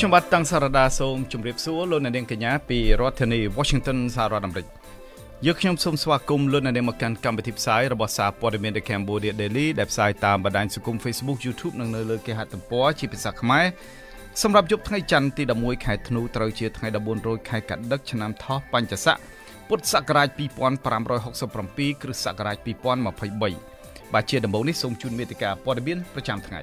ខ្ញុំបាទតាំងសារដាសូមជម្រាបសួរលោកអ្នកនាងកញ្ញាពីរដ្ឋធានី Washington សហរដ្ឋអាមេរិកយើងខ្ញុំសូមស្វាគមន៍លោកអ្នកនាងមកកាន់កម្មវិធីផ្សាយរបស់សារព័ត៌មាន The Cambodia Daily ដែលផ្សាយតាមបណ្ដាញសង្គម Facebook YouTube និងនៅលើគេហទំព័រជាភាសាខ្មែរសម្រាប់យប់ថ្ងៃច័ន្ទទី11ខែធ្នូត្រូវជាថ្ងៃ14រោចខែកដឹកឆ្នាំថោះបัญចស័កពុទ្ធសករាជ2567គ្រិស្តសករាជ2023បាទជាដំបូងនេះសូមជូនមេតិការព័ត៌មានប្រចាំថ្ងៃ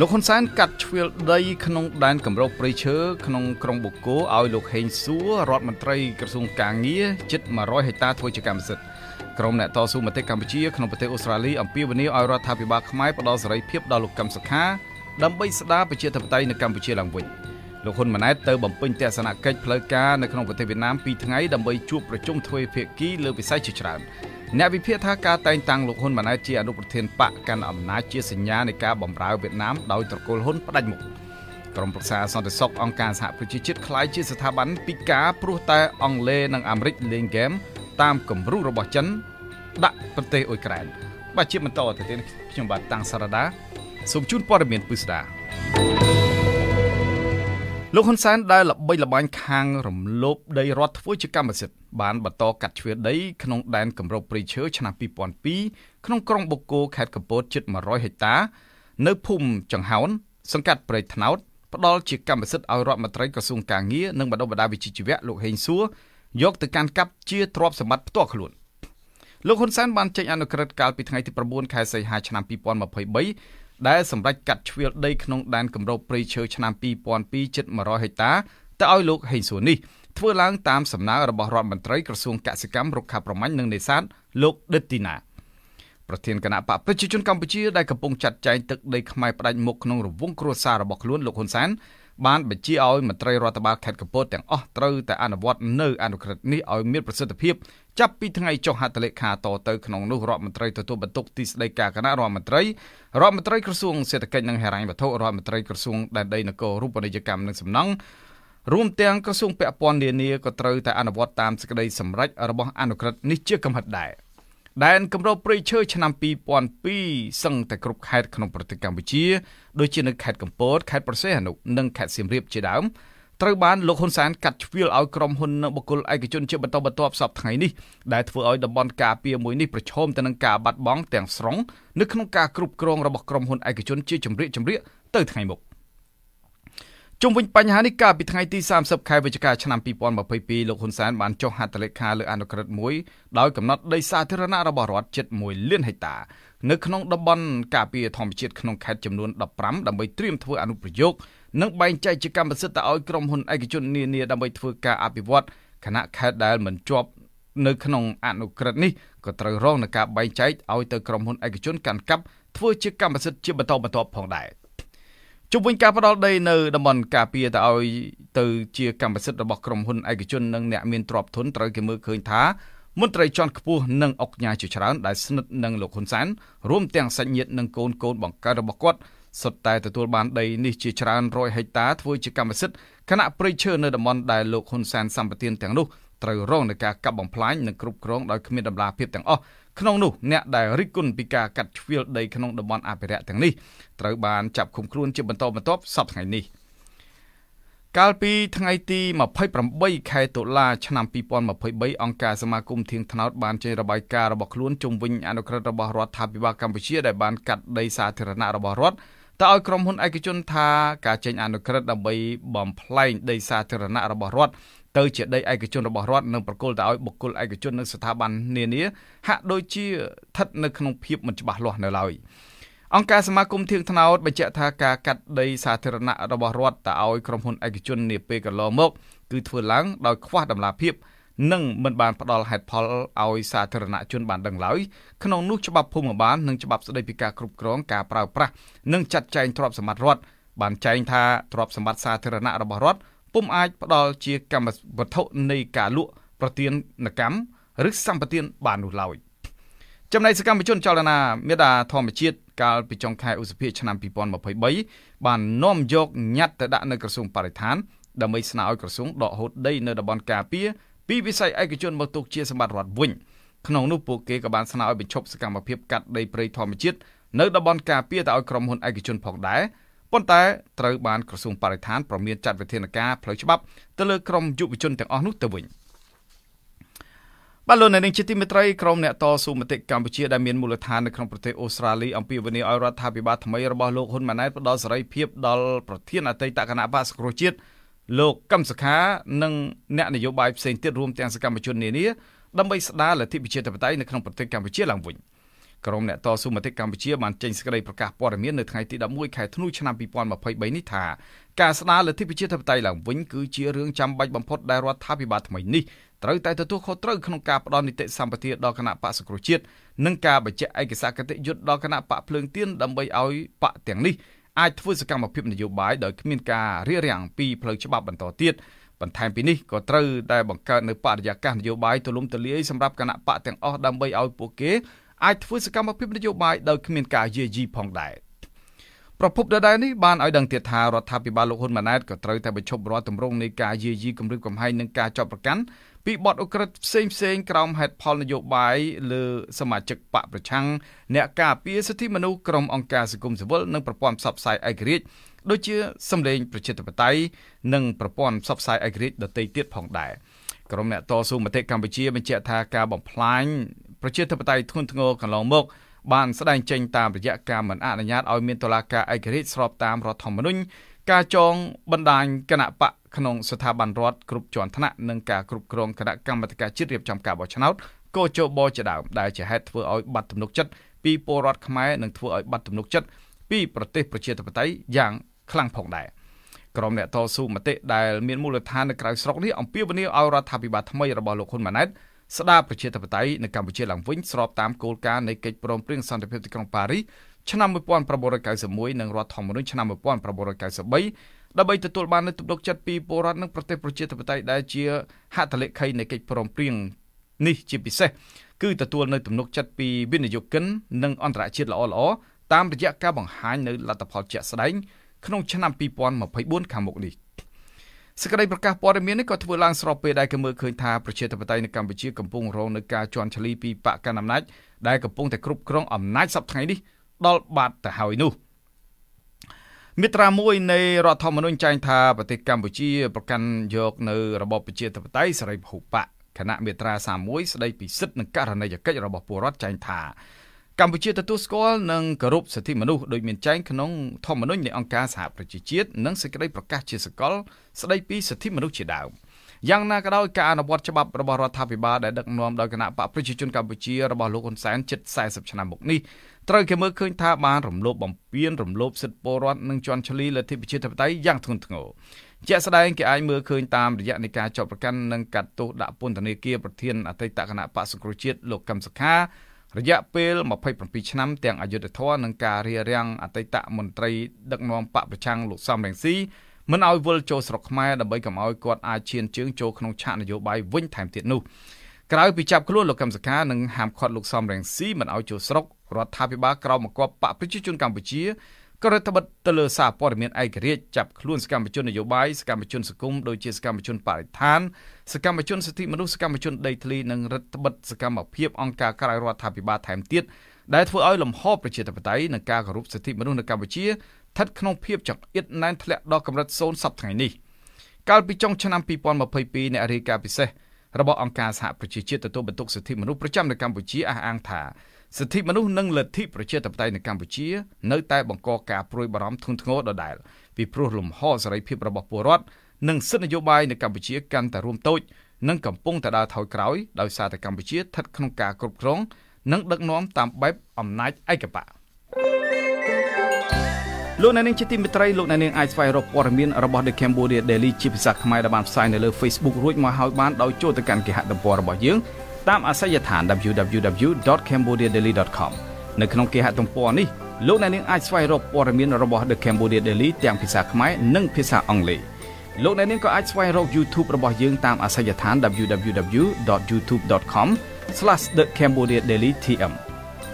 លោកហ៊ុនសែនកាត់ជ្រឿលដីក្នុងដែនគម្របព្រៃឈើក្នុងក្រុងបូកគោឲ្យលោកហេងសួររដ្ឋមន្ត្រីក្រសួងកាងារជិត100ហិកតាធ្វើជាកម្មសិទ្ធិក្រុមអ្នកតស៊ូមតិកម្ពុជាក្នុងប្រទេសអូស្ត្រាលីអំពាវនាវឲ្យរដ្ឋាភិបាលខ្មែរផ្ដល់សេរីភាពដល់លោកកឹមសុខាដើម្បីស្ដារប្រជាធិបតេយ្យនៅកម្ពុជាឡើងវិញ លោកហ៊ុនម៉ាណែតទៅបំពេញទស្សនកិច្ចផ្លូវការនៅក្នុងប្រទេសវៀតណាម2ថ្ងៃដើម្បីជួបប្រជុំទ្វេភាគីលើវិស័យជាច្រើនអ្នកវិភាគថាការតែងតាំងលោកហ៊ុនម៉ាណែតជាអនុប្រធានបកកាន់អំណាចជាសញ្ញានៃការបំរើវៀតណាមដោយត្រកូលហ៊ុនផ្ដាច់មុខក្រុមប្រឹក្សាសន្តិសុខអង្គការសហប្រជាជាតិខ្លាយជាស្ថាប័នពិការព្រោះតែអង់គ្លេសនិងអាមេរិកលេងហ្គេមតាមគំរូរបស់ចិនដាក់ប្រទេសអ៊ុយក្រែនបាទជាបន្តទៅទៀតខ្ញុំបាទតាំងសារ៉ាដាសូមជូនព័ត៌មានពិស្ដា លោកហ៊ុនសែនដែលល្បីល្បាញខាងរំលោភដីរដ្ឋធ្វើជាកម្មសិទ្ធិបានបន្តកាត់ជ្រឿដីក្នុងដែនគម្របព្រៃឈើឆ្នាំ2002ក្នុងក្រុងបូកគោខេត្តកំពតជិត100ហិកតា នៅភូមិចង្ហោនសង្កាត់ព្រៃថ្នោតផ្ដល់ជាកម្មសិទ្ធិឲ្យរដ្ឋមន្ត្រីក្រសួងកាងារនិងបណ្ដុះបណ្ដាលវិជ្ជាជីវៈលោកហេងសួរយកទៅកាន់កាប់ជាទ្រព្យសម្បត្តិផ្ទាល់ខ្លួនលោកហ៊ុនសែនបានចេញអនុក្រឹត្យកាលពីថ្ងៃទី9ខែសីហាឆ្នាំ2023 ដែលសម្រេចកាត់ជ្រឿលដីក្នុងដែនគម្របព្រៃឈើឆ្នាំ2002ជិត100ហិកតាទៅឲ្យលោកហេងសួរនេះធ្វើឡើងតាមសំណើរបស់រដ្ឋមន្ត្រីក្រសួងកសិកម្មរុក្ខាប្រមាញ់និងនេសាទលោកដិតទីណាប្រធានគណៈបកប្រជាជនកម្ពុជាដែលកំពុងចាត់ចែងទឹកដីខ្មែរផ្ដាច់មុខក្នុងរង្វង់គ្រួសាររបស់ខ្លួនលោកហ៊ុនសែន បានបញ្ជាឲ្យមន្ត្រីរដ្ឋបាលខេត្តកំពតទាំងអស់ត្រូវតែអនុវត្តនៅអនុក្រឹត្យនេះឲ្យមានប្រសិទ្ធភាពចាប់ពីថ្ងៃចុះហត្ថលេខាតទៅក្នុងនោះរដ្ឋមន្ត្រីទទួលបន្ទុកទីស្តីការគណៈរដ្ឋមន្ត្រីរដ្ឋមន្ត្រីក្រសួងសេដ្ឋកិច្ចនិងហិរញ្ញវត្ថុរដ្ឋមន្ត្រីក្រសួងដែនដីនគររូបនីយកម្មនិងសំណង់រួមទាំងក្រសួងពាក់ព័ន្ធនានាក៏ត្រូវតែអនុវត្តតាមសេចក្តីសម្រេចរបស់អនុក្រឹត្យនេះជាកំហិតដែរ ដែនគម្របព្រៃឈើឆ្នាំ2002សឹងតែគ្រប់ខេត្តក្នុងប្រទេសកម្ពុជាដូចជានៅខេត្តកំពតខេត្តប្រសេះអនុនិងខេត្តសៀមរាបជាដើមត្រូវបានលោកហ៊ុនសែនកាត់ជ្រៀលឲ្យក្រុមហ៊ុននិងបុគ្គលឯកជនជាបន្តបន្ទាប់សពថ្ងៃនេះដែលធ្វើឲ្យតំបន់ការពារមួយនេះប្រឈមទៅនឹងការបាត់បង់ទាំងស្រុងនៅក្នុងការគ្រប់គ្រងរបស់ក្រុមហ៊ុនឯកជនជាជំរាកជំរាកទៅថ្ងៃមុខ ជុំវិញបញ្ហានេះកាលពីថ្ងៃទី30ខែវិច្ឆិកាឆ្នាំ2022លោកហ៊ុនសែនបានចុះហត្ថលេខាលើអនុក្រឹត្យមួយដោយកំណត់ដីសាធារណៈរបស់រដ្ឋជិត1លានហិកតានៅក្នុងតំបន់ការពារធម្មជាតិក្នុងខេត្តចំនួន15ដើម្បីត្រៀមធ្វើអនុប្រយោគនិងបែងចែកជាកម្មសិទ្ធិទៅឲ្យក្រុមហ៊ុនឯកជននានាដើម្បីធ្វើការអភិវឌ្ឍគណៈខេត្តដែលមិនជាប់នៅក្នុងអនុក្រឹត្យនេះក៏ត្រូវរងនឹងការបែងចែកឲ្យទៅក្រុមហ៊ុនឯកជនកាន់កាប់ធ្វើជាកម្មសិទ្ធិជាបន្តបន្ទាប់ផងដែរ ជុំវិញការផ្ដាល់ដីនៅតំបន់ការពារទៅឲ្យទៅជាកម្មសិទ្ធិរបស់ក្រុមហ៊ុនឯកជននិងអ្នកមានទ្រព្យធនត្រូវគេមើលឃើញថាមន្ត្រីជាន់ខ្ពស់និងអុកញ៉ាជាច្រើនដែលស្និទ្ធនឹងលោកហ៊ុនសែនរួមទាំងសាច់ញាតិនិងកូនកូនបង្កើតរបស់គាត់សុទ្ធតែទទួលបានដីនេះជាច្រើនរយហិកតាធ្វើជាកម្មសិទ្ធិគណៈព្រៃឈើនៅតំបន់ដែលលោកហ៊ុនសែនសម្បទានទាំងនោះ ត្រូវរងនឹងការកាប់បំផ្លាញនិងគ្រប់គ្រងដោយគ្មានដំណាភាពទាំងអស់ក្នុងនោះអ្នកដែលរិះគន់ពីការកាត់ជ្រៀលដីក្នុងតំបន់អភិរក្សទាំងនេះត្រូវបានចាប់ឃុំខ្លួនជាបន្តបន្ទាប់សប្តាហ៍ថ្ងៃនេះកាលពីថ្ងៃទី28ខែតុលាឆ្នាំ2023អង្គការសមាគមធៀងថ្នោតបានចេញរបាយការណ៍របស់ខ្លួនជុំវិញអនុក្រឹត្យរបស់រដ្ឋាភិបាលកម្ពុជាដែលបានកាត់ដីសាធារណៈរបស់រដ្ឋតើឲ្យក្រុមហ៊ុនឯកជនថាការចេញអនុក្រឹត្យដើម្បីបំផ្លែងដីសាធារណៈរបស់រដ្ឋ ទៅជាដីឯកជនរបស់រដ្ឋនិងប្រគល់ទៅឲ្យបុគ្គលឯកជននិងស្ថាប័ននានាហាក់ដូចជាស្ថិតនៅក្នុងភាពមិនច្បាស់លាស់នៅឡើយអង្គការសមាគមធៀងថ្នោតបញ្ជាក់ថាការកាត់ដីសាធារណៈរបស់រដ្ឋទៅឲ្យក្រុមហ៊ុនឯកជននាពេលកន្លងមកគឺធ្វើឡើងដោយខ្វះដំណាភាពនិងមិនបានផ្ដល់ហេតុផលឲ្យសាធារណជនបានដឹងឡើយក្នុងនោះច្បាប់ភូមិបាលនិងច្បាប់ស្តីពីការគ្រប់គ្រងការប្រើប្រាស់និងចាត់ចែងទ្រព្យសម្បត្តិរដ្ឋបានចែងថាទ្រព្យសម្បត្តិសាធារណៈរបស់រដ្ឋ ពុំអាចផ្ដល់ជាកម្មវត្ថុនៃការលក់ប្រទានកម្មឬសម្បទានបាននោះឡើយចំណែកសកម្មជនចលនាមេដាធម្មជាតិកាលពីចុងខែឧសភាឆ្នាំ2023បាននាំយកញត្តិទៅដាក់នៅក្រសួងបរិស្ថានដើម្បីស្នើឲ្យក្រសួងដកហូតដីនៅតំបន់ការពារពីវិស័យឯកជនមកទុកជាសម្បត្តិរដ្ឋវិញក្នុងនោះពួកគេក៏បានស្នើឲ្យបញ្ឈប់សកម្មភាពកាត់ដីព្រៃធម្មជាតិនៅតំបន់ការពារទៅឲ្យក្រុមហ៊ុនឯកជនផងដែរ ប៉ុន្តែត្រូវបានក្រសួងបរិស្ថានប្រមានចាត់វិធានការផ្លូវច្បាប់ទៅលើក្រុមយុវជនទាំងអស់នោះទៅវិញ។បាទលោកអ្នកនាងជាទីមេត្រីក្រុមអ្នកតស៊ូមតិកម្ពុជាដែលមានមូលដ្ឋាននៅក្នុងប្រទេសអូស្ត្រាលីអំពាវនាវឲ្យរដ្ឋាភិបាលថ្មីរបស់លោកហ៊ុនម៉ាណែតផ្ដល់សេរីភាពដល់ប្រធានអតីតគណៈបក្សសង្គ្រោះជាតិលោកកឹមសុខានិងអ្នកនយោបាយផ្សេងទៀតរួមទាំងសកម្មជននានាដើម្បីស្ដារលទ្ធិប្រជាធិបតេយ្យនៅក្នុងប្រទេសកម្ពុជាឡើងវិញ ក្រុមអ្នកតស៊ូមតិកម្ពុជាបានចេញសេចក្តីប្រកាសព័ត៌មាននៅថ្ងៃទី11ខែធ្នូឆ្នាំ2023នេះថាការស្ដារលទ្ធិប្រជាធិបតេយ្យឡើងវិញគឺជារឿងចាំបាច់បំផុតដែលរដ្ឋាភិបាលថ្មីនេះត្រូវតែទទួលខុសត្រូវក្នុងការផ្ដល់នីតិសម្បទាដល់គណៈបកសង្គ្រោះជាតិនិងការបញ្ជាក់ឯកសារគតិយុត្តដល់គណៈបកភ្លើងទៀនដើម្បីឲ្យបកទាំងនេះអាចធ្វើសកម្មភាពនយោបាយដោយគ្មានការរារាំងពីផ្លូវច្បាប់បន្តទៀតបន្ថែមពីនេះក៏ត្រូវតែបង្កើតនៅបរិយាកាសនយោបាយទូលំទូលាយសម្រាប់គណៈបកទាំងអស់ដើម្បីឲ្យពួកគេ អាចធ្វើសកម្មភាពនយោបាយដោយគ្មានការយាយីផងដែរប្រពន្ធដដែលនេះបានឲ្យដឹងទៀតថារដ្ឋាភិបាលលោកហ៊ុនម៉ាណែតក៏ត្រូវតែបញ្ឈប់រាល់ទម្រង់នៃការយាយីគម្រិតកំហែងនិងការចាប់ប្រកាន់ពីបទអ ுக ្រិតផ្សេងផ្សេងក្រោមហេតុផលនយោបាយលើសមាជិកបកប្រឆាំងអ្នកការពារសិទ្ធិមនុស្សក្រុមអង្គការសង្គមស៊ីវិលនិងប្រព័ន្ធផ្សព្វផ្សាយឯករាជ្យដូចជាសម្លេងប្រជាធិបតេយ្យនិងប្រព័ន្ធផ្សព្វផ្សាយឯករាជ្យដទៃទៀតផងដែរក្រុមអ្នកតស៊ូមតិកម្ពុជាបញ្ជាក់ថាការបំផ្លាញ ប្រជាធិបតេយ្យធ្ងន់ធ្ងរកន្លងមកបានស្ដែងចេញតាមរយៈការមិនអនុញ្ញាតឲ្យមានតុលាការឯករាជ្យស្របតាមរដ្ឋធម្មនុញ្ញការចងបណ្ដាញគណៈបកក្នុងស្ថាប័នរដ្ឋគ្រប់ជាន់ថ្នាក់និងការគ្រប់គ្រងគណៈកម្មាធិការជាតិរៀបចំការបោះឆ្នោតកោជបជាដើមដែលជាហេតុធ្វើឲ្យបាត់ទំនុកចិត្តពីពលរដ្ឋខ្មែរនិងធ្វើឲ្យបាត់ទំនុកចិត្តពីប្រទេសប្រជាធិបតេយ្យយ៉ាងខ្លាំងផងដែរក្រុមអ្នកតស៊ូមតិដែលមានមូលដ្ឋាននៅក្រៅស្រុកនេះអំពាវនាវឲ្យរដ្ឋាភិបាលថ្មីរបស់លោកហ៊ុនម៉ាណែត ស្ដារប្រជាធិបតេយ្យនៅកម្ពុជាឡើងវិញស្របតាមគោលការណ៍នៃកិច្ចព្រមព្រៀងសន្តិភាពទីក្រុងប៉ារីសឆ្នាំ1991និងរដ្ឋធម្មនុញ្ញឆ្នាំ1993ដើម្បីទទួលបាននូវទំនុកចិត្តពីពលរដ្ឋនិងប្រទេសប្រជាធិបតេយ្យដែលជាហត្ថលេខីនៃកិច្ចព្រមព្រៀងនេះជាពិសេសគឺទទួលនៅទំនុកចិត្តពីវិនិយោគិននិងអន្តរជាតិល្អៗតាមរយៈការបង្ហាញនៅលទ្ធផលជាក់ស្ដែងក្នុងឆ្នាំ2024ខាងមុខនេះ សេចក្តីប្រកាសព័ត៌មាននេះក៏ធ្វើឡើងស្របពេលដែលគេមើលឃើញថាប្រជាធិបតេយ្យនៅកម្ពុជាកំពុងរងនឹងការជន់ឈ្លីពីបកកណ្ដាលអំណាចដែលកំពុងតែគ្រប់គ្រងអំណាចសពថ្ងៃនេះដល់បាត់ទៅហើយនោះ។មាត្រា1នៃរដ្ឋធម្មនុញ្ញចែងថាប្រទេសកម្ពុជាប្រកាន់យកនៅរបបប្រជាធិបតេយ្យសេរីពហុបកគណៈមាត្រា31ស្ដីពីសិទ្ធិនិងករណីយកិច្ចរបស់ពលរដ្ឋចែងថា កម្ពុជាទទួលស្គាល់និងគោរពសិទ្ធិមនុស្សដោយមានចែងក្នុងធម្មនុញ្ញនៃអង្គការសហប្រជាជាតិនិងសេចក្តីប្រកាសជាសកលស្ដីពីសិទ្ធិមនុស្សជាដើមយ៉ាងណាក៏ដោយការអនុវត្តច្បាប់របស់រដ្ឋាភិបាលដែលដឹកនាំដោយគណៈបកប្រជាជនកម្ពុជារបស់លោកហ៊ុនសែនជិត40ឆ្នាំមកនេះត្រូវគេមើលឃើញថាបានរំលោភបំពានរំលោភសិទ្ធិពលរដ្ឋនិងជន់ឈ្លីលទ្ធិប្រជាធិបតេយ្យយ៉ាងធ្ងន់ធ្ងរជាក់ស្ដែងគេអាចមើលឃើញតាមរយៈនៃការចាប់ប្រកាន់និងកាត់ទោសដាក់ពន្ធនាគារប្រធានអតីតគណៈបក្សសង្គ្រោះជាតិលោកកឹមសុខា រយៈពេល27ឆ្នាំទាំងអយុធធរនិងការរារាំងអតីតមន្ត្រីដឹកនាំបកប្រឆាំងលោកសំរងស៊ីមិនឲ្យវិលចូលស្រុកខ្មែរដើម្បីកុំឲ្យគាត់អាចឈានជើងចូលក្នុងឆាកនយោបាយវិញថែមទៀតនោះក្រៅពីចាប់ខ្លួនលោកកឹមសុខានិងហាមឃាត់លោកសំរងស៊ីមិនឲ្យចូលស្រុករដ្ឋាភិបាលក្រោមបង្គាប់បកប្រជាជនកម្ពុជា ក៏រដ្ឋបិទទៅលើសារព័ត៌មានឯករាជ្យចាប់ខ្លួនសកម្មជននយោបាយសកម្មជនសង្គមដូចជាសកម្មជនបរិស្ថានសកម្មជនសិទ្ធិមនុស្សសកម្មជនដីធ្លីនិងរដ្ឋបិទសកម្មភាពអង្គការក្រៅរដ្ឋាភិបាលថែមទៀតដែលធ្វើឲ្យលំហប្រជាធិបតេយ្យនិងការគោរពសិទ្ធិមនុស្សនៅកម្ពុជាស្ថិតក្នុងភាពចង្អៀតណែនធ្លាក់ដល់កម្រិតសូន្យសប្តាហ៍ថ្ងៃនេះកាលពីចុងឆ្នាំ2022អ្នករាយការណ៍ពិសេសរបស់អង្គការសហប្រជាជាតិទទួលបន្ទុកសិទ្ធិមនុស្សប្រចាំនៅកម្ពុជាអះអាងថា សិទ្ធិមនុស្សនិងលទ្ធិប្រជាធិបតេយ្យនៅកម្ពុជា នៅតែបង្កការព្រួយបារម្ភធ្ងន់ធ្ងរដដែលពីព្រោះលំហសេរីភាពរបស់ពលរដ្ឋនិងសិទ្ធិនយោបាយនៅកម្ពុជាកាន់តែរួមតូចនិងកំពុងតែដើរថយក្រោយដោយសារតែកម្ពុជាស្ថិតក្នុងការគ្រប់គ្រងនិងដឹកនាំតាមបែបអំណាចឯកបៈលោកអ្នកនាងជាទីមេត្រីលោកអ្នកនាងអាចស្វែងរកព័ត៌មានរបស់ The Cambodia Daily ជាភាសាខ្មែរដែលបានផ្សាយនៅលើ Facebook រួចមកហើយបានដោយចូលទៅកាន់គេហទំព័ររបស់យើង តាមអាសយដ្ឋាន www.cambodiadaily.com នៅក្នុងគេហទំព័រនេះលោកអ្នកនាងអាចស្វែងរកព័ត៌មានរបស់ The Cambodia Daily ទាំងភាសាខ្មែរនិងភាសាអង់គ្លេសលោកអ្នកនាងក៏អាចស្វែងរក YouTube របស់យើងតាមអាសយដ្ឋាន www.youtube.com/thecambodiadailytm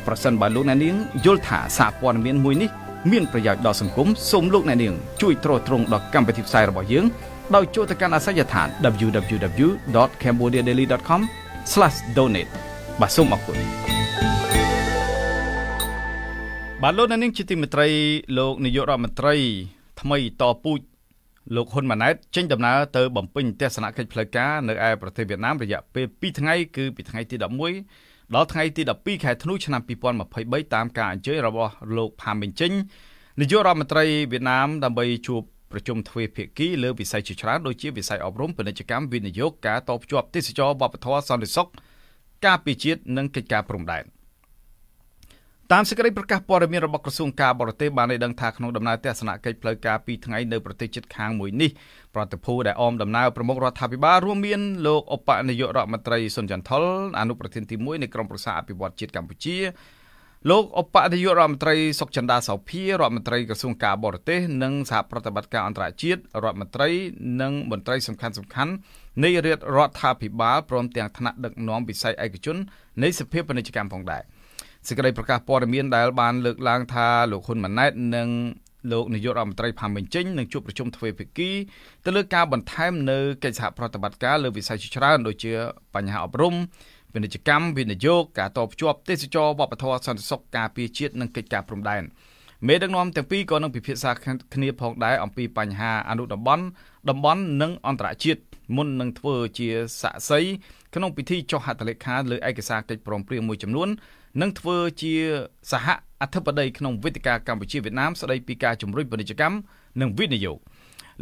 ប្រសិនបើលោកអ្នកនាងយល់ថាសារព័ត៌មានមួយនេះមានប្រយោជន៍ដល់សង្គមសូមលោកអ្នកនាងជួយទ្រទ្រង់ដល់កម្មវិធីផ្សាយរបស់យើងដោយចូលទៅកាន់អាសយដ្ឋាន www.cambodiadaily.com/donate បាទសូមអរគុណបាទលោកអ្នកនាងជាទីមេត្រីលោកនាយករដ្ឋមន្ត្រី ថ្មីតពូជលោកហ៊ុនម៉ាណែតចេញដំណើរទៅបំពេញទស្សនកិច្ចផ្លូវការនៅឯប្រទេសវៀតណាមរយៈពេល2ថ្ងៃគឺពីថ្ងៃទី11ដល់ថ្ងៃទី12ខែធ្នូឆ្នាំ2023តាមការអញ្ជើញរបស់លោកផាមីងចិញនាយករដ្ឋមន្ត្រីវៀតណាមដើម្បីជួប ប្រជុំទ្វេភាគីលើវិស័យជាច្រើនដូចជាវិស័យអប់រំពាណិជ្ជកម្មវិនិយោគការតភ្ជាប់ទេសចរវប្បធម៌សន្តិសុខការពារជាតិនិងកិច្ចការព្រំដែនតាមសេចក្តីប្រកាសព័ត៌មានរបស់ក្រសួងការបរទេសបានឲ្យដឹងថាក្នុងដំណើរទស្សនកិច្ចផ្លូវការ2ថ្ងៃនៅប្រទេសជិតខាងមួយនេះប្រតិភូដែលអមដំណើរប្រមុខរដ្ឋាភិបាលរួមមានលោកឧបនាយករដ្ឋមន្ត្រីសុនចន្ទថុលអនុប្រធានទី1នៃក្រមប្រឹក្សាអភិវឌ្ឍជាតិកម្ពុជា លោកឧបនាយករដ្ឋមន្ត្រីសុកចន្ទាសោភារដ្ឋមន្ត្រីក្រសួងការបរទេសនិងសហប្រតិបត្តិការអន្តរជាតិរដ្ឋមន្ត្រីនិងមន្ត្រីសំខាន់សំខាន់នៃរាជរដ្ឋាភិបាលព្រមទាំងថ្នាក់ដឹកនាំវិស័យឯកជននៃសភាពាណិជ្ជកម្មផងដែរសេចក្តីប្រកាសព័ត៌មានដែលបានលើកឡើងថាលោកហ៊ុនម៉ាណែតនិងលោកនាយករដ្ឋមន្ត្រីផាមេងចេញនឹងជួបប្រជុំទ្វេភាគីទៅលើការបន្ថែមនៅកិច្ចសហប្រតិបត្តិការលើវិស័យជាច្រើនដូចជាបញ្ហាអប់រំ ពាណិជ្ជកម្មវិនិយោគការតភ្ជាប់ទេសចរវប្បធម៌សន្តិសុខការពារជាតិនិងកិច្ចការព្រំដែនមេដឹកនាំទាំងពីរក៏នឹងពិភាក្សាគ្នាផងដែរអំពីបញ្ហាអនុតំបន់តំបន់និងអន្តរជាតិមុននឹងធ្វើជាសាក់សីក្នុងពិធីចុះហត្ថលេខាលើឯកសារកិច្ចព្រមព្រៀងមួយចំនួននិងធ្វើជាសហអធិបតីក្នុងវេទិកាកម្ពុជាវៀតណាមស្ដីពីការជំរុញពាណិជ្ជកម្មនិងវិនិយោគ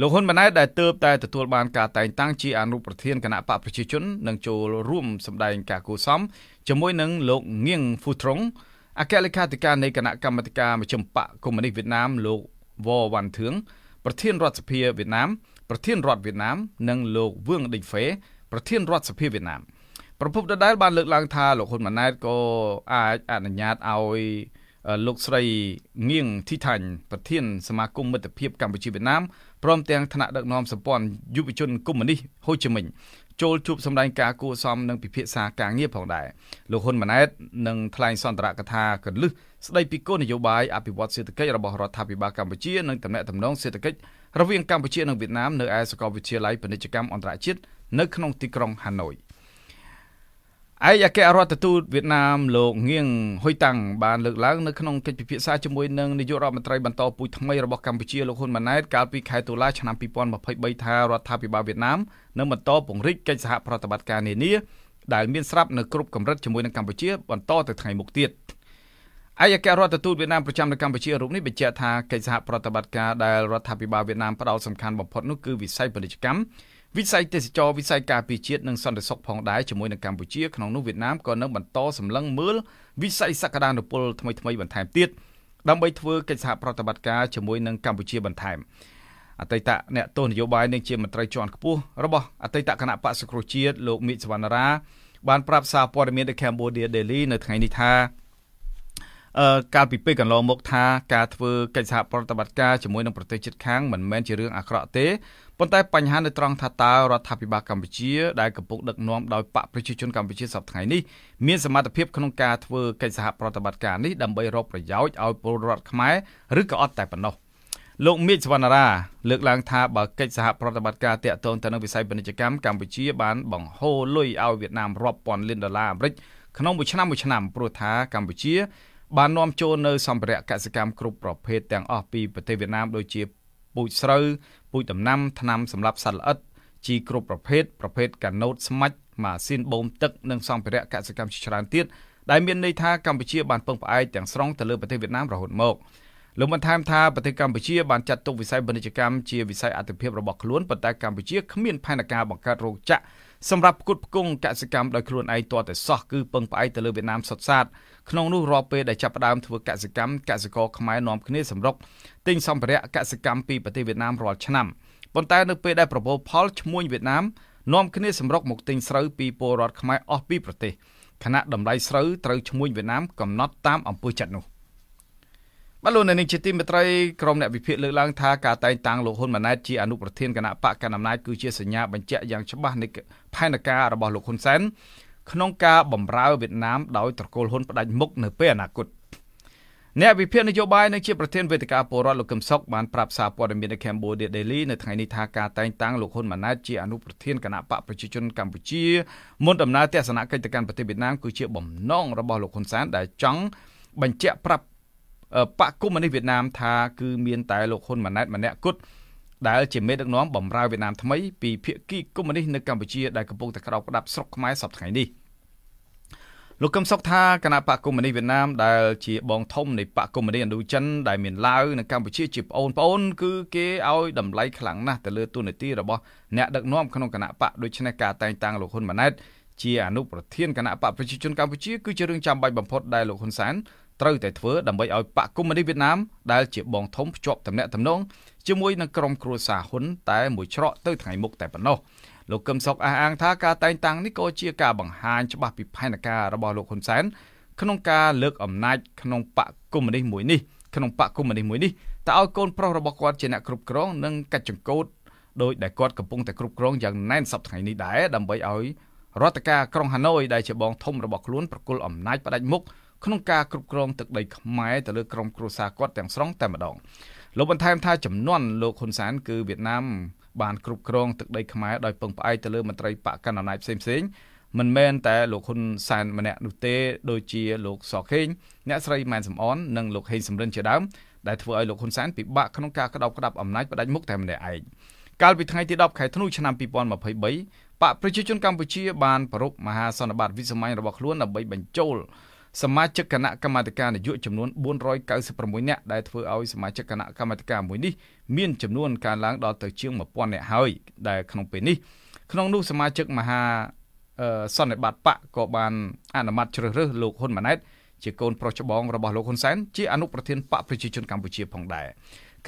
លោកហ៊ុនម៉ាណែតដែលទើបតែទទួលបានការតែងតាំងជាអនុប្រធានគណៈបកប្រជាជននឹងចូលរួមសម្ដែងការគូសំជាមួយនឹងលោកងៀងហ្វូត្រង់អគ្គលេខាធិការនៃគណៈកម្មាធិការមជ្ឈិមបកកុម្មុយនីសវៀតណាមលោកវ៉វ៉ាន់ធឿងប្រធានរដ្ឋសភាវៀតណាមប្រធានរដ្ឋវៀតណាមនិងលោកវឿងដេញហ្វេប្រធានរដ្ឋសភាវៀតណាមប្រពន្ធដដែលបានលើកឡើងថាលោកហ៊ុនម៉ាណែតក៏អាចអនុញ្ញាតឲ្យលោកស្រីងៀងធីថាញ់ប្រធានសមាគមមិត្តភាពកម្ពុជាវៀតណាម ព្រមទាំងថ្នាក់ដឹកនាំសម្ព័ន្ធយុវជនកុម្មុយនីសហូជីមិញចូលជួបសម្ដែងការគួសមនិងពិភាក្សាការងារផងដែរលោកហ៊ុនម៉ាណែតនឹងថ្លែងសន្ទរកថាកលឹះស្ដីពីគោលនយោបាយអភិវឌ្ឍសេដ្ឋកិច្ចរបស់រដ្ឋាភិបាលកម្ពុជានិងតំណែងតំណងសេដ្ឋកិច្ចរវាងកម្ពុជានិងវៀតណាមនៅឯសាកលវិទ្យាល័យពាណិជ្ជកម្មអន្តរជាតិនៅក្នុងទីក្រុងហាណូយ ឯកអគ្គរដ្ឋទូតវៀតណាមលោកងៀងហ៊ុយតាំងបានលើកឡើងនៅក្នុងកិច្ចពិភាក្សាជាមួយនឹងនាយករដ្ឋមន្ត្រីបន្តពូជថ្មីរបស់កម្ពុជាលោកហ៊ុនម៉ាណែតកាលពីខែតុលាឆ្នាំ2023ថារដ្ឋាភិបាលវៀតណាមនឹងបន្តពង្រីកកិច្ចសហប្រតិបត្តិការនានាដែលមានស្រាប់នៅគ្រប់កម្រិតជាមួយនឹងកម្ពុជាបន្តទៅថ្ងៃមុខទៀតឯកអគ្គរដ្ឋទូតវៀតណាមប្រចាំនៅកម្ពុជារូបនេះបញ្ជាក់ថាកិច្ចសហប្រតិបត្តិការដែលរដ្ឋាភិបាលវៀតណាមផ្ដោតសំខាន់បំផុតនោះគឺវិស័យពាណិជ្ជកម្ម វិស័យទេសចរវិស័យការពារជាតិនិងសន្តិសុខផងដែរជាមួយនឹងកម្ពុជាក្នុងនោះវៀតណាមក៏នឹងបន្តសម្លឹងមើលវិស័យសក្តានុពលថ្មីថ្មីបន្ថែមទៀតដើម្បីធ្វើកិច្ចសហប្រតិបត្តិការជាមួយនឹងកម្ពុជាបន្ថែមអតីតអ្នកទស្សនយោបាយនិងជាមន្ត្រីជាន់ខ្ពស់របស់អតីតគណៈបក្សសង្គ្រោះជាតិលោកមីកសវណ្ណារាបានប្រាប់សារព័ត៌មាននៅ Cambodia Daily នៅថ្ងៃនេះថាអឺ កាលពីពេលកន្លងមកថាការធ្វើកិច្ចសហប្រតិបត្តិការជាមួយនឹងប្រទេសជិតខាងមិនមែនជារឿងអាក្រក់ទេប៉ុន្តែបញ្ហានៅត្រង់ថាតើរដ្ឋាភិបាលកម្ពុជាដែលកំពុងដឹកនាំដោយបកប្រជាជនកម្ពុជាសប្តាហ៍នេះមានសមត្ថភាពក្នុងការធ្វើកិច្ចសហប្រតិបត្តិការនេះដើម្បីរកប្រយោជន៍ឲ្យពលរដ្ឋខ្មែរឬក៏អត់តែប៉ុណ្ណោះលោកមីតសវណ្ណារាលើកឡើងថាបើកិច្ចសហប្រតិបត្តិការតាក់ទងទៅនឹងវិស័យពាណិជ្ជកម្មកម្ពុជាបានបង្ហូរលុយឲ្យវៀតណាមរាប់ពាន់លានដុល្លារអាមេរិកក្នុងមួយឆ្នាំមួយឆ្នាំព្រោះថាកម្ពុជា បាននាំចូលនៅសម្ភារៈកសិកម្មគ្រប់ប្រភេទទាំងអស់ពីប្រទេសវៀតណាមដូចជាពូជស្រូវពូជដំណាំថ្នាំសម្រាប់សត្វល្អិតជីគ្រប់ប្រភេទប្រភេទកាណូតស្មាច់ម៉ាស៊ីនបូមទឹកនិងសម្ភារៈកសិកម្មជាច្រើនទៀតដែលមានន័យថាកម្ពុជាបានពឹងផ្អែកទាំងស្រុងទៅលើប្រទេសវៀតណាមរហូតមកលោកបានថែមថាប្រទេសកម្ពុជាបានចាត់ទុកវិស័យពាណិជ្ជកម្មជាវិស័យអតិភិបរបស់ខ្លួនប៉ុន្តែកម្ពុជាគ្មានផែនការបង្កើតរោងចក្រ សម្រាប់ផ្គត់ផ្គង់កសិកម្មដោយខ្លួនឯងទាល់តែសោះគឺពឹងផ្អែកទៅលើវៀតណាមសុទ្ធសាធក្នុងនោះរាល់ពេលដែលចាប់ផ្ដើមធ្វើកសិកម្មកសិករខ្មែរនាំគ្នាសម្រុកទិញសម្ភារៈកសិកម្មពីប្រទេសវៀតណាមរាល់ឆ្នាំប៉ុន្តែនៅពេលដែលប្រមូលផលឈ្មួញវៀតណាមនាំគ្នាសម្រុកមកទិញស្រូវពីពលរដ្ឋខ្មែរអស់ពីប្រទេសខណៈតម្លៃស្រូវត្រូវឈ្មួញវៀតណាមកំណត់តាមអំពើចិត្តនោះ បាទលោកនាងជាទីមេត្រីក្រុមអ្នកវិភាគលើកឡើងថាការតែងតាំងលោកហ៊ុនម៉ាណែតជាអនុប្រធានគណៈបកកណ្ដាលអំណាចគឺជាសញ្ញាបញ្ជាក់យ៉ាងច្បាស់នៃផែនការរបស់លោកហ៊ុនសែនក្នុងការបម្រើវៀតណាមដោយត្រកូលហ៊ុនផ្ដាច់មុខនៅពេលអនាគតអ្នកវិភាគនយោបាយនិងជាប្រធានវេទិកាពលរដ្ឋលោកកឹមសុខបានប្រាប់សារព័ត៌មាននៅ Cambodia Daily នៅថ្ងៃនេះថាការតែងតាំងលោកហ៊ុនម៉ាណែតជាអនុប្រធានគណៈបកប្រជាជនកម្ពុជាមុនដំណើរទស្សនកិច្ចទៅកាន់ប្រទេសវៀតណាមគឺជាបំណងរបស់លោកហ៊ុនសែនដែលចង់បញ្ជាក់ប្រាប់ បកកុម្មុយនីសវៀតណាមថាគឺមានតែលោកហ៊ុនម៉ាណែតម្នាក់គត់ដែលជាមេដឹកនាំបំរើវៀតណាមថ្មីពីភៀកគីកុម្មុយនីសនៅកម្ពុជាដែលកំពុងតែក្រោកផ្ដាប់ស្រុកខ្មែរសប្តាហ៍នេះលោកកឹមសុខថាគណៈបកកុម្មុយនីសវៀតណាមដែលជាបងធំនៃបកកុម្មុយនីសឥណ្ឌូចិនដែលមានឡាវនៅកម្ពុជាជាប្អូនប្អូនគឺគេឲ្យតម្លៃខ្លាំងណាស់ទៅលើទូនាទីរបស់អ្នកដឹកនាំក្នុងគណៈបកដូច្នេះការតែងតាំងលោកហ៊ុនម៉ាណែតជាអនុប្រធានគណៈបកប្រជាជនកម្ពុជាគឺជារឿងចាំបាច់បំផុតដែលលោកហ៊ុនសែន ត្រូវតែធ្វើដើម្បីឲ្យបកកុម្មុយនីសវៀតណាមដែលជាបងធំភ្ជាប់តំណែងតំណងជាមួយនឹងក្រុមគ្រួសារហ៊ុនតែមួយច្រកទៅថ្ងៃមុខតែប៉ុណ្ណោះលោកកឹមសុខអះអាងថាការតែងតាំងនេះក៏ជាការបង្ហាញច្បាស់ពីផែនការរបស់លោកហ៊ុនសែនក្នុងការលើកអំណាចក្នុងបកកុម្មុយនីសមួយនេះក្នុងបកកុម្មុយនីសមួយនេះតើឲ្យកូនប្រុសរបស់គាត់ជាអ្នកគ្រប់គ្រងនិងកាច់ចង្កូតដោយដែលគាត់កំពុងតែគ្រប់គ្រងយ៉ាងណែនសប្តាហ៍នេះដែរដើម្បីឲ្យរដ្ឋការក្រុងហាណូយដែលជាបងធំរបស់ខ្លួនប្រគល់អំណាចផ្ដាច់មុខ ក្នុងការគ្រប់គ្រងទឹកដីខ្មែរទៅលើក្រុមគ្រួសារគាត់ទាំងស្រុងតែម្ដងលោកបន្ថែមថាចំនួនលោកហ៊ុនសែនគឺវៀតណាមបានគ្រប់គ្រងទឹកដីខ្មែរដោយពឹងផ្អែកទៅលើមន្ត្រីបកកណ្ដាលអំណាចផ្សេងផ្សេងមិនមែនតែលោកហ៊ុនសែនម្នាក់នោះទេដូចជាលោកសខេងអ្នកស្រីម៉ែនសំអននិងលោកហេងសំរិនជាដើមដែលធ្វើឲ្យលោកហ៊ុនសែនពិបាកក្នុងការក្តោបក្តាប់អំណាចផ្ដាច់មុខតែម្នាក់ឯងកាលពីថ្ងៃទី10ខែធ្នូឆ្នាំ2023បកប្រជាជនកម្ពុជាបានប្រពមហាសន្និបាតវិសម័យរបស់ខ្លួនដើម្បីបញ្ចូល សមាជិកគណៈកម្មាធិការនយោបាយចំនួន496នាក់ដែលធ្វើឲ្យសមាជិកគណៈកម្មាធិការមួយនេះមានចំនួនកើនឡើងដល់ទៅជាង1000នាក់ហើយដែលក្នុងពេលនេះក្នុងនោះសមាជិកមហាសន្និបាតបកក៏បានអនុម័តជ្រើសរើសលោកហ៊ុនម៉ាណែតជាកូនប្រុសច្បងរបស់លោកហ៊ុនសែនជាអនុប្រធានបកប្រជាជនកម្ពុជាផងដែរ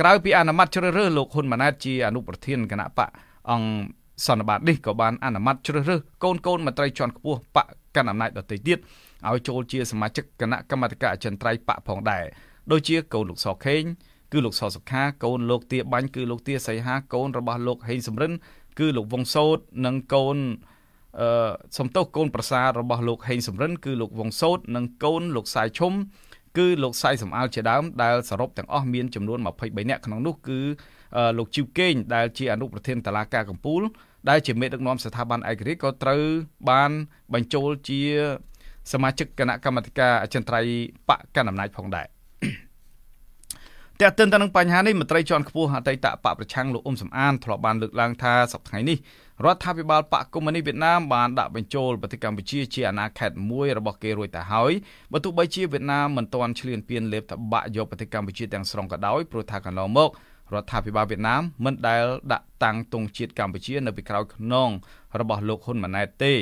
ក្រៅពីអនុម័តជ្រើសរើសលោកហ៊ុនម៉ាណែតជាអនុប្រធានគណៈបកអង្គសន្និបាតនេះក៏បានអនុម័តជ្រើសរើសកូនកូនមន្ត្រីជាន់ខ្ពស់បកកណ្ដាលអំណាចដទៃទៀត ឲ្យចូលជាសមាជិកគណៈកម្មាធិការអចិន្ត្រៃយ៍បកផងដែរដូចជាកូនលោកសខេងគឺលោកសសុខាកូនលោកទាបាញ់គឺលោកទាសីហាកូនរបស់លោកហេងសំរិនគឺលោកវងសោតនិងកូនអឺសំទោសកូនប្រសារបស់លោកហេងសំរិនគឺលោកវងសោតនិងកូនលោកសាយឈុំគឺលោកសាយសំអាលជាដើមដែលសរុបទាំងអស់មានចំនួន23នាក់ក្នុងនោះគឺលោកជីវកេងដែលជាអនុប្រធានតឡាការកម្ពុជាដែលជាមេដឹកនាំស្ថាប័នឯករាជ្យក៏ត្រូវបានបញ្ចូលជា សមាជិកគណៈកម្មាធិការអចិន្ត្រៃយ៍បកកណ្ដាលអំណាចផងដែរតែទន្ទឹមនឹងបញ្ហានេះមន្ត្រីជាន់ខ្ពស់អតីតបកប្រឆាំងលោកអ៊ុំសំអានធ្លាប់បានលើកឡើងថាសប្តាហ៍នេះរដ្ឋាភិបាលបកកុម្មុយនីសវៀតណាមបានដាក់បញ្ចូលប្រទេសកម្ពុជាជាអាណាខេត្តមួយរបស់គេរួចទៅហើយបើទោះបីជាវៀតណាមមិនទាន់ឈ្លានពានលេបតបាក់យកប្រទេសកម្ពុជាទាំងស្រុងក៏ដោយព្រោះថាកន្លងមករដ្ឋាភិបាលវៀតណាមមិនដែលដាក់តាំងទង់ជាតិកម្ពុជានៅពីក្រោយខ្នងរបស់លោកហ៊ុនម៉ាណែតទេ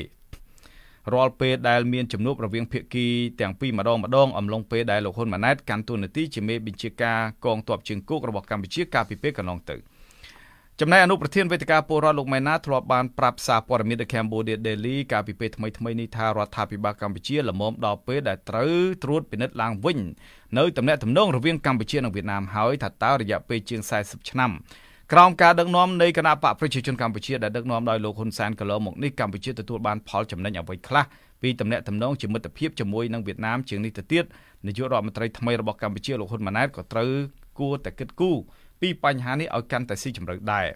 រាល់ពេលដែលមានជំនួបរវាងភាគីទាំងពីរម្ដងម្ដងអំឡុងពេលដែលលោកហ៊ុនម៉ាណែតកាន់តួនាទីជាមេបញ្ជាការកងទ័ពជើងគោករបស់កម្ពុជាកាលពីពេលកន្លងទៅចំណែកអនុប្រធានវេទិកាពលរដ្ឋលោកម៉ែនណាធ្លាប់បានប្រាប់សារព័ត៌មាន The Cambodia Daily កាលពីពេលថ្មីថ្មីនេះថារដ្ឋាភិបាលកម្ពុជាល្មមដល់ពេលដែលត្រូវត្រួតពិនិត្យឡើងវិញនៅតំណែងតំណងរវាងកម្ពុជានិងវៀតណាមហើយថាតើរយៈពេលជាង40ឆ្នាំ ក្រោមការដឹកនាំនៃគណៈបកប្រជាជនកម្ពុជាដែលដឹកនាំដោយលោកហ៊ុនសែនកន្លងមកនេះកម្ពុជាទទួលបានផលចំណេញអ្វីខ្លះពីតំណែងតំណងជាមិត្តភាពជាមួយនឹងវៀតណាមជាងនេះទៅទៀតនាយករដ្ឋមន្ត្រីថ្មីរបស់កម្ពុជាលោកហ៊ុនម៉ាណែតក៏ត្រូវគួរតែគិតគូរពីបញ្ហានេះឲ្យកាន់តែស៊ីជម្រៅដែរ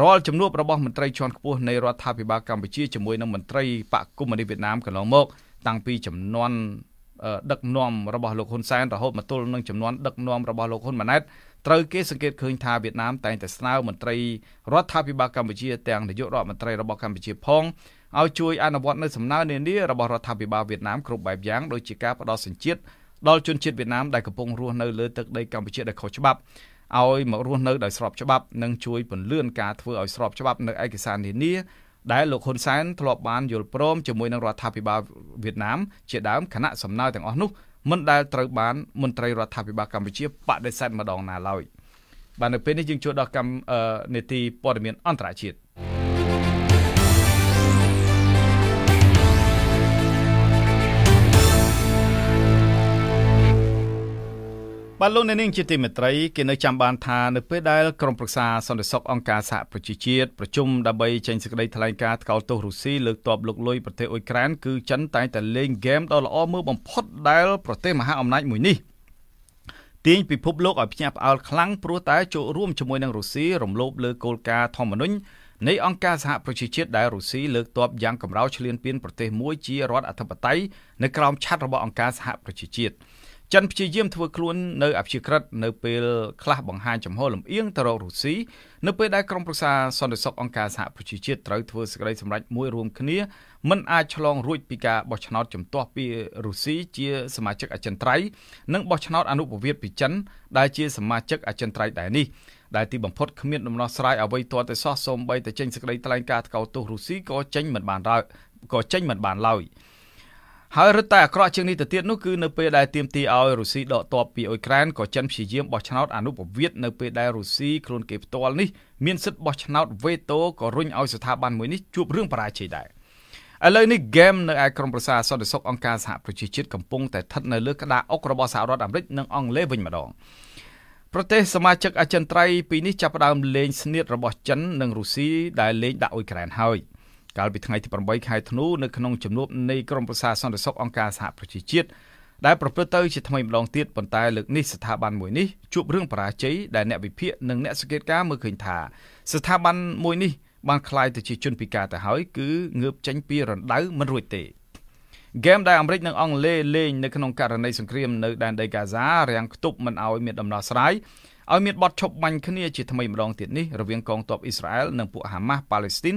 រាល់ជំនួបរបស់មន្ត្រីជាន់ខ្ពស់នៃរដ្ឋាភិបាលកម្ពុជាជាមួយនឹងមន្ត្រីបកគុំនីវៀតណាមកន្លងមកតាំងពីចំនួនដឹកនាំរបស់លោកហ៊ុនសែនរហូតមកទល់នឹងចំនួនដឹកនាំរបស់លោកហ៊ុនម៉ាណែត ត្រូវគេសង្កេតឃើញថាវៀតណាមតែងតែស្នើមន្ត្រីរដ្ឋាភិបាលកម្ពុជាទាំងនាយករដ្ឋមន្ត្រីរបស់កម្ពុជាផងឲ្យជួយអនុវត្តនៅសំណើនានារបស់រដ្ឋាភិបាលវៀតណាមគ្រប់បែបយ៉ាងដូចជាការផ្ដល់សញ្ជាតិដល់ជនជាតិវៀតណាមដែលកំពុងរស់នៅលើទឹកដីកម្ពុជាដែលខុសច្បាប់ឲ្យមករស់នៅដោយស្របច្បាប់និងជួយពន្លឿនការធ្វើឲ្យស្របច្បាប់នៅឯកសារនានាដែលលោកហ៊ុនសែនធ្លាប់បានយល់ព្រមជាមួយនឹងរដ្ឋាភិបាលវៀតណាមជាដើមគណៈសំណើទាំងអស់នោះ មិនដែលត្រូវបានមន្ត្រីរដ្ឋាភិបាលកម្ពុជាបដិសេធម្ដងណាឡើយបាទនៅពេលនេះយើងចូលដល់កម្មនេតិព័ត៌មានអន្តរជាតិ បបាទលោកអ្នកនាងជាទីមេត្រីគេនៅចាំបានថានៅពេលដែលក្រុមប្រឹក្សាសន្តិសុខអង្គការសហប្រជាជាតិប្រជុំដើម្បីចេញសេចក្តីថ្លែងការណ៍ថ្កោលទោសរុស្ស៊ីលើកទ័ពលុកលុយប្រទេសអ៊ុយក្រែនគឺចិនតែងតែលេងហ្គេមដ៏ល្អមើលបំផុតដែលប្រទេសមហាអំណាចមួយនេះទាញពិភពលោកឲ្យភ្ញាក់ផ្អើលខ្លាំងព្រោះតែចូលរួមជាមួយនឹងរុស្ស៊ីរំលោភលើគោលការណ៍ធម្មនុញ្ញនៃអង្គការសហប្រជាជាតិដែលរុស្ស៊ីលើកទ័ពយ៉ាងកម្រោឈ្លានពានប្រទេសមួយជារដ្ឋអធិបតេយ្យនៅក្រោមឆ័ត្ររបស់អង្គការសហប្រជាជាតិ។ ចិនព្យាយាមធ្វើខ្លួននៅអព្យាក្រឹតនៅពេលខ្លះបង្ហាញចំហលំអៀងទៅរករុស្ស៊ីនៅពេលដែលក្រុមប្រឹក្សាសន្តិសុខអង្គការសហប្រជាជាតិត្រូវធ្វើសេចក្តីសម្រេចមួយរួមគ្នាមិនអាចឆ្លងរួចពីការបោះឆ្នោតជំទាស់ពីរុស្ស៊ីជាសមាជិកអចិន្ត្រៃយ៍និងបោះឆ្នោតអនុប្រវត្តិពីចិនដែលជាសមាជិកអចិន្ត្រៃយ៍ដែរនេះដែលទីបំផុតគ្មានដំណោះស្រាយអ្វីទាល់តែសោះសូម្បីតែចេញសេចក្តីថ្លែងការណ៍ថ្កោលទោសរុស្ស៊ីក៏ចេញមិនបានឡើយក៏ចេញមិនបានឡើយ។ ហើយរឹតតែអាក្រក់ជាងនេះទៅទៀតនោះគឺនៅពេលដែលទាមទារឲ្យរុស្ស៊ីដកទ័ពពីអ៊ុយក្រែនក៏ចិនព្យាយាមបោះឆ្នោតអនុប្រវត្តិនៅពេលដែលរុស្ស៊ីខ្លួនគេផ្ទាល់នេះមានសិទ្ធិបោះឆ្នោតវេតូក៏រុញឲ្យស្ថាប័នមួយនេះជួបរឿងបរាជ័យដែរឥឡូវនេះហ្គេមនៅឯក្រមប្រសាសន្តិសុខអង្គការសហប្រជាជាតិកំពុងតែស្ថិតនៅលើក្តារអុករបស់សហរដ្ឋអាមេរិកនិងអង់គ្លេសវិញម្ដងប្រទេសសមាជិកអចិន្ត្រៃយ៍ពីរនេះចាប់ផ្ដើមលេងស្នៀតរបស់ចិននិងរុស្ស៊ីដែលលេងដាក់អ៊ុយក្រែនហើយ។ កាលពីថ្ងៃទី8ខែធ្នូនៅក្នុងជំនួបនៃក្រមប្រសាសន្តិសុខអង្គការសហប្រជាជាតិដែលប្រព្រឹត្តទៅជាថ្មីម្ដងទៀតប៉ុន្តែលើកនេះស្ថាប័នមួយនេះជួបរឿងបរាជ័យដែលអ្នកវិភាគនិងអ្នកសង្កេតការណ៍មើលឃើញថាស្ថាប័នមួយនេះបានคล้ายទៅជាជនពិការទៅហើយគឺងើបចេញពីរណ្ដៅមិនរួចទេហ្គេមដែលអាមេរិកនិងអង់គ្លេសលេងនៅក្នុងករណីសង្គ្រាមនៅដែនដីកាហ្សារាំងខ្ទប់មិនឲ្យមានដំណោះស្រាយឲ្យមានបទឈប់បាញ់គ្នាជាថ្មីម្ដងទៀតនេះរវាងកងទ័ពអ៊ីស្រាអែលនិងពួកហាម៉ាស់ប៉ាឡេស្ទីន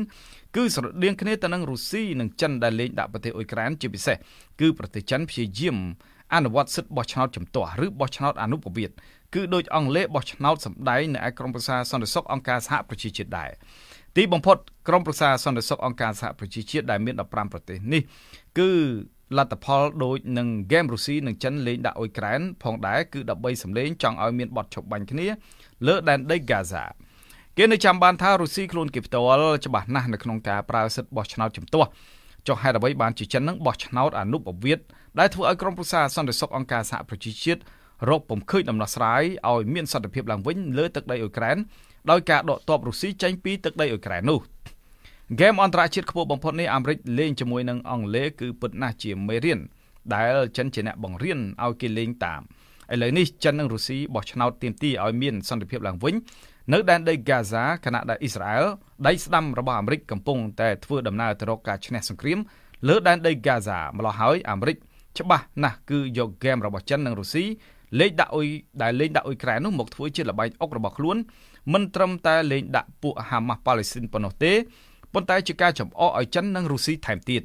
គឺស្រដៀងគ្នាទៅនឹងរុស្ស៊ីនិងចិនដែលលេងដាក់ប្រទេសអ៊ុយក្រែនជាពិសេសគឺប្រទេសចិនព្យាយាមអនុវត្តសិទ្ធិបោះឆ្នោតជំទាស់ឬបោះឆ្នោតអនុប្រវត្តិគឺដោយអង់គ្លេសបោះឆ្នោតសម្ដែងនៅឯក្រមប្រសាសន្តិសុខអង្គការសហប្រជាជាតិដែរទីបំផុតក្រមប្រសាសន្តិសុខអង្គការសហប្រជាជាតិដែលមាន15ប្រទេសនេះគឺលទ្ធផលដូចនឹងហ្គេមរុស្ស៊ីនិងចិនលេងដាក់អ៊ុយក្រែនផងដែរគឺ13សម្លេងចង់ឲ្យមានបទឈប់បាញ់គ្នាលើដែនដីហ្គាហ្សា គេនៅចាំបានថារុស្ស៊ីខ្លួនគេផ្ទាល់ច្បាស់ណាស់នៅក្នុងការប្រើសិទ្ធិបោះឆ្នោតជំទាស់ចុះហេតុអ្វីបានជាចិននឹងបោះឆ្នោតអនុប្រវត្តិដែលធ្វើឲ្យក្រមប្រសាសន្តិសុខអង្គការសហប្រជាជាតិរកពំឃើញដំណោះស្រាយឲ្យមានសន្តិភាពឡើងវិញលើទឹកដីអ៊ុយក្រែនដោយការដកទ័ពរុស្ស៊ីចេញពីទឹកដីអ៊ុយក្រែននោះហ្គេមអន្តរជាតិខ្ពស់បំផុតនេះអាមេរិកលេងជាមួយនឹងអង់គ្លេសគឺពិតណាស់ជាមេរៀនដែលចិនជាអ្នកបង្រៀនឲ្យគេលេងតាមឥឡូវនេះចិននិងរុស្ស៊ីបោះឆ្នោតទាមទារឲ្យមានសន្តិភាពឡើងវិញ នៅដែនដីហ្គាហ្សាខណៈដែលអ៊ីស្រាអែលដៃស្ដាំរបស់អាមេរិកកំពុងតែធ្វើដំណើរទៅរកការឈ្នះសង្គ្រាមលើដែនដីហ្គាហ្សាម្ល៉េះហើយអាមេរិកច្បាស់ណាស់គឺយកហ្គេមរបស់ចិននិងរុស្ស៊ីលេងដាក់អ៊ុយដែលលេងដាក់អ៊ុយក្រែននោះមកធ្វើជាលបែងអុករបស់ខ្លួនមិនត្រឹមតែលេងដាក់ពួកហាម៉ាស់ប៉ាឡេស្ទីនប៉ុណ្ណោះទេប៉ុន្តែជាការចំអកឲ្យចិននិងរុស្ស៊ីថែមទៀត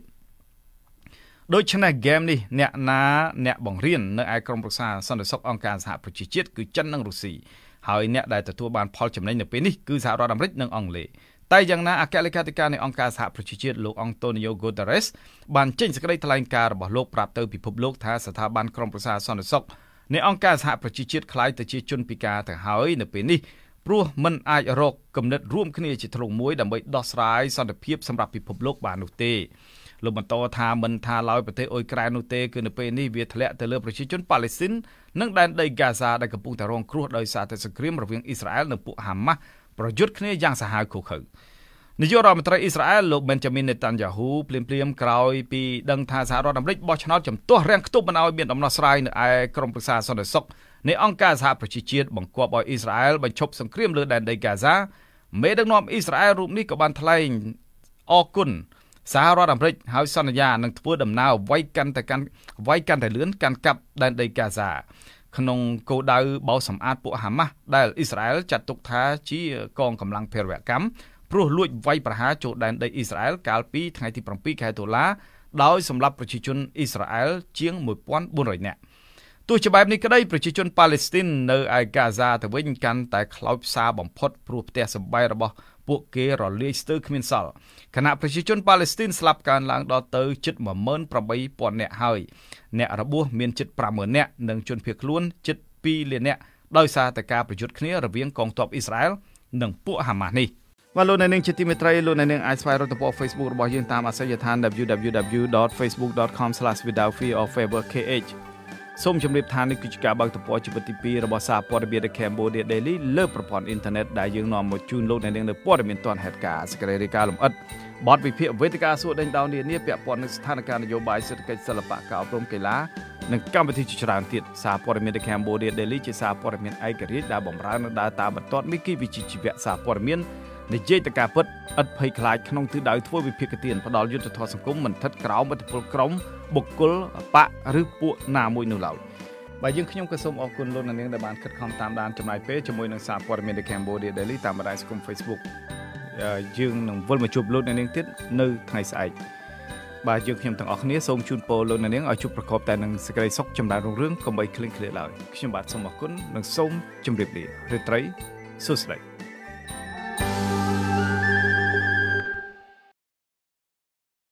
ដូច្នេះហ្គេមនេះអ្នកណាអ្នកបង្រៀននៅឯក្រមប្រឹក្សាសន្តិសុខអង្គការសហប្រជាជាតិគឺចិននិងរុស្ស៊ី ហើយអ្នកដែលទទួលបានផលចំណេញនៅពេលនេះគឺសហរដ្ឋអាមេរិកនិងអង់គ្លេសតែយ៉ាងណាអគ្គលេខាធិការនៃអង្គការសហប្រជាជាតិលោកអង់តូនីយ៉ូហ្គូតារេសបានចេញសេចក្តីថ្លែងការណ៍របស់លោកប្រាប់ទៅពិភពលោកថាស្ថាប័នក្រមប្រសាសន្តិសុខនៃអង្គការសហប្រជាជាតិខ្លាយទៅជាជនពិការទៅហើយនៅពេលនេះព្រោះมันអាចរកគំនិតរួមគ្នាជាធ្លុងមួយដើម្បីដោះស្រាយសន្តិភាពសម្រាប់ពិភពលោកបាននោះទេ លោកបន្តថាមិនថាឡើយប្រទេសអ៊ុយក្រែននោះទេគឺនៅពេលនេះវាធ្លាក់ទៅលើប្រជាជនប៉ាឡេស្ទីននិងដែនដីហ្គាហ្សាដែលកំពុងតែរងគ្រោះដោយសារតែសង្គ្រាមរវាងអ៊ីស្រាអែលនិងពួកហាម៉ាស់ប្រយុទ្ធគ្នាយ៉ាងសាហាវឃោឃៅនាយករដ្ឋមន្ត្រីអ៊ីស្រាអែលលោក Benjamin Netanyahu ភ្លាមភ្លាមក្រោយពីដឹងថាសហរដ្ឋអាមេរិកបោះឆ្នោតជំទាស់រាំងខ្ទប់មិនឲ្យមានដំណោះស្រាយនៅឯក្រមប្រឹក្សាសន្តិសុខនៃអង្គការសហប្រជាជាតិបង្គាប់ឲ្យអ៊ីស្រាអែលបញ្ឈប់សង្គ្រាមលើដែនដីហ្គាហ្សាមេដឹកនាំអ៊ីស្រាអែលរូបនេះក៏បានថ្លែងអគុណ សហរដ្ឋអាមេរិកហើយសន្យានឹងធ្វើដំណើរវាយកាន់តែកាន់វាយកាន់តែលឿនកាន់កាប់ដែនដីហ្គាហ្សាក្នុងគោលដៅបោសសម្អាតពួកហាម៉ាស់ដែលអ៊ីស្រាអែលចាត់ទុកថាជាកងកម្លាំងភេរវកម្មព្រោះលួចវាយប្រហារចូលដែនដីអ៊ីស្រាអែលកាលពីថ្ងៃទី7ខែតុលាដោយសម្លាប់ប្រជាជនអ៊ីស្រាអែលជាង1400នាក់ទោះជាបែបនេះក្តីប្រជាជនប៉ាឡេស្ទីននៅឯកាហ្សាទៅវិញកាន់តែខ្លោចផ្សាបំផុតព្រោះផ្ទះសម្បែងរបស់ ពួកគេរលាយស្ទើរគ្មានសល់គណៈប្រជាជនប៉ាឡេស្ទីនស្លាប់កើនឡើងដល់ទៅជិត18000នាក់ហើយអ្នករបួសមានជិត50000នាក់និងជនភៀសខ្លួនជិត2លាននាក់ដោយសារតែការប្រយុទ្ធគ្នារវាងកងទ័ពអ៊ីស្រាអែលនិងពួកហាម៉ាស់នេះបាទលោកអ្នកនាងជាទីមេត្រីលោកអ្នកនាងអាចស្វែងរកទំព័រ Facebook របស់យើងតាមអាសយដ្ឋាន www.facebook.com/withoutfearorfavorkh សូមជម្រាបថានេះគឺជាការបើកទំព័រជីវិតទី2របស់សារព័ត៌មាន The Cambodia Daily លើប្រព័ន្ធអ៊ីនធឺណិតដែលយើងនាំមកជូនលោកអ្នកនាងនៅព័ត៌មានទាន់ហេតុការណ៍សេចក្តីរាយការណ៍លម្អិតបទវិភាគវេទិកាសួរដេញដោលនានាពាក់ព័ន្ធនឹងស្ថានភាពនយោបាយសេដ្ឋកិច្ចសិល្បៈការអប់រំកីឡានិងកម្មវិធីជាច្រើនទៀតសារព័ត៌មាន The Cambodia Daily ជាសារព័ត៌មានឯករាជ្យដែលបម្រើនិងដើរតាមបន្ទាត់មីគីវិជ្ជាជីវៈសារព័ត៌មាន និយាយទៅការពិតឥតភ័យខ្លាចក្នុងទិសដៅធ្វើវិភាគទានផ្ដាល់យុទ្ធធម៌សង្គមមិនថិតក្រោមឥទ្ធិពលក្រុមបុគ្គលបកឬពួកណាមួយនោះឡើយបាទយើងខ្ញុំក៏សូមអរគុណលោកអ្នកនាងដែលបានខិតខំតាមដានចំណាយពេលជាមួយនឹងសារព័ត៌មាន The Cambodia Daily តាមបណ្ដាញសង្គម Facebook យើងនឹងវិលមកជួបលោកអ្នកនាងទៀតនៅថ្ងៃស្អែកបាទយើងខ្ញុំទាំងអស់គ្នាសូមជូនពរលោកអ្នកនាងឲ្យជួបប្រកបតែនឹងសេចក្តីសុខចម្រើនរុងរឿងកុំបីឃ្លៀងឃ្លាតឡើយខ្ញុំបាទសូមអរគុណនិងសូមជម្រាបលារាត្រីសួស្តី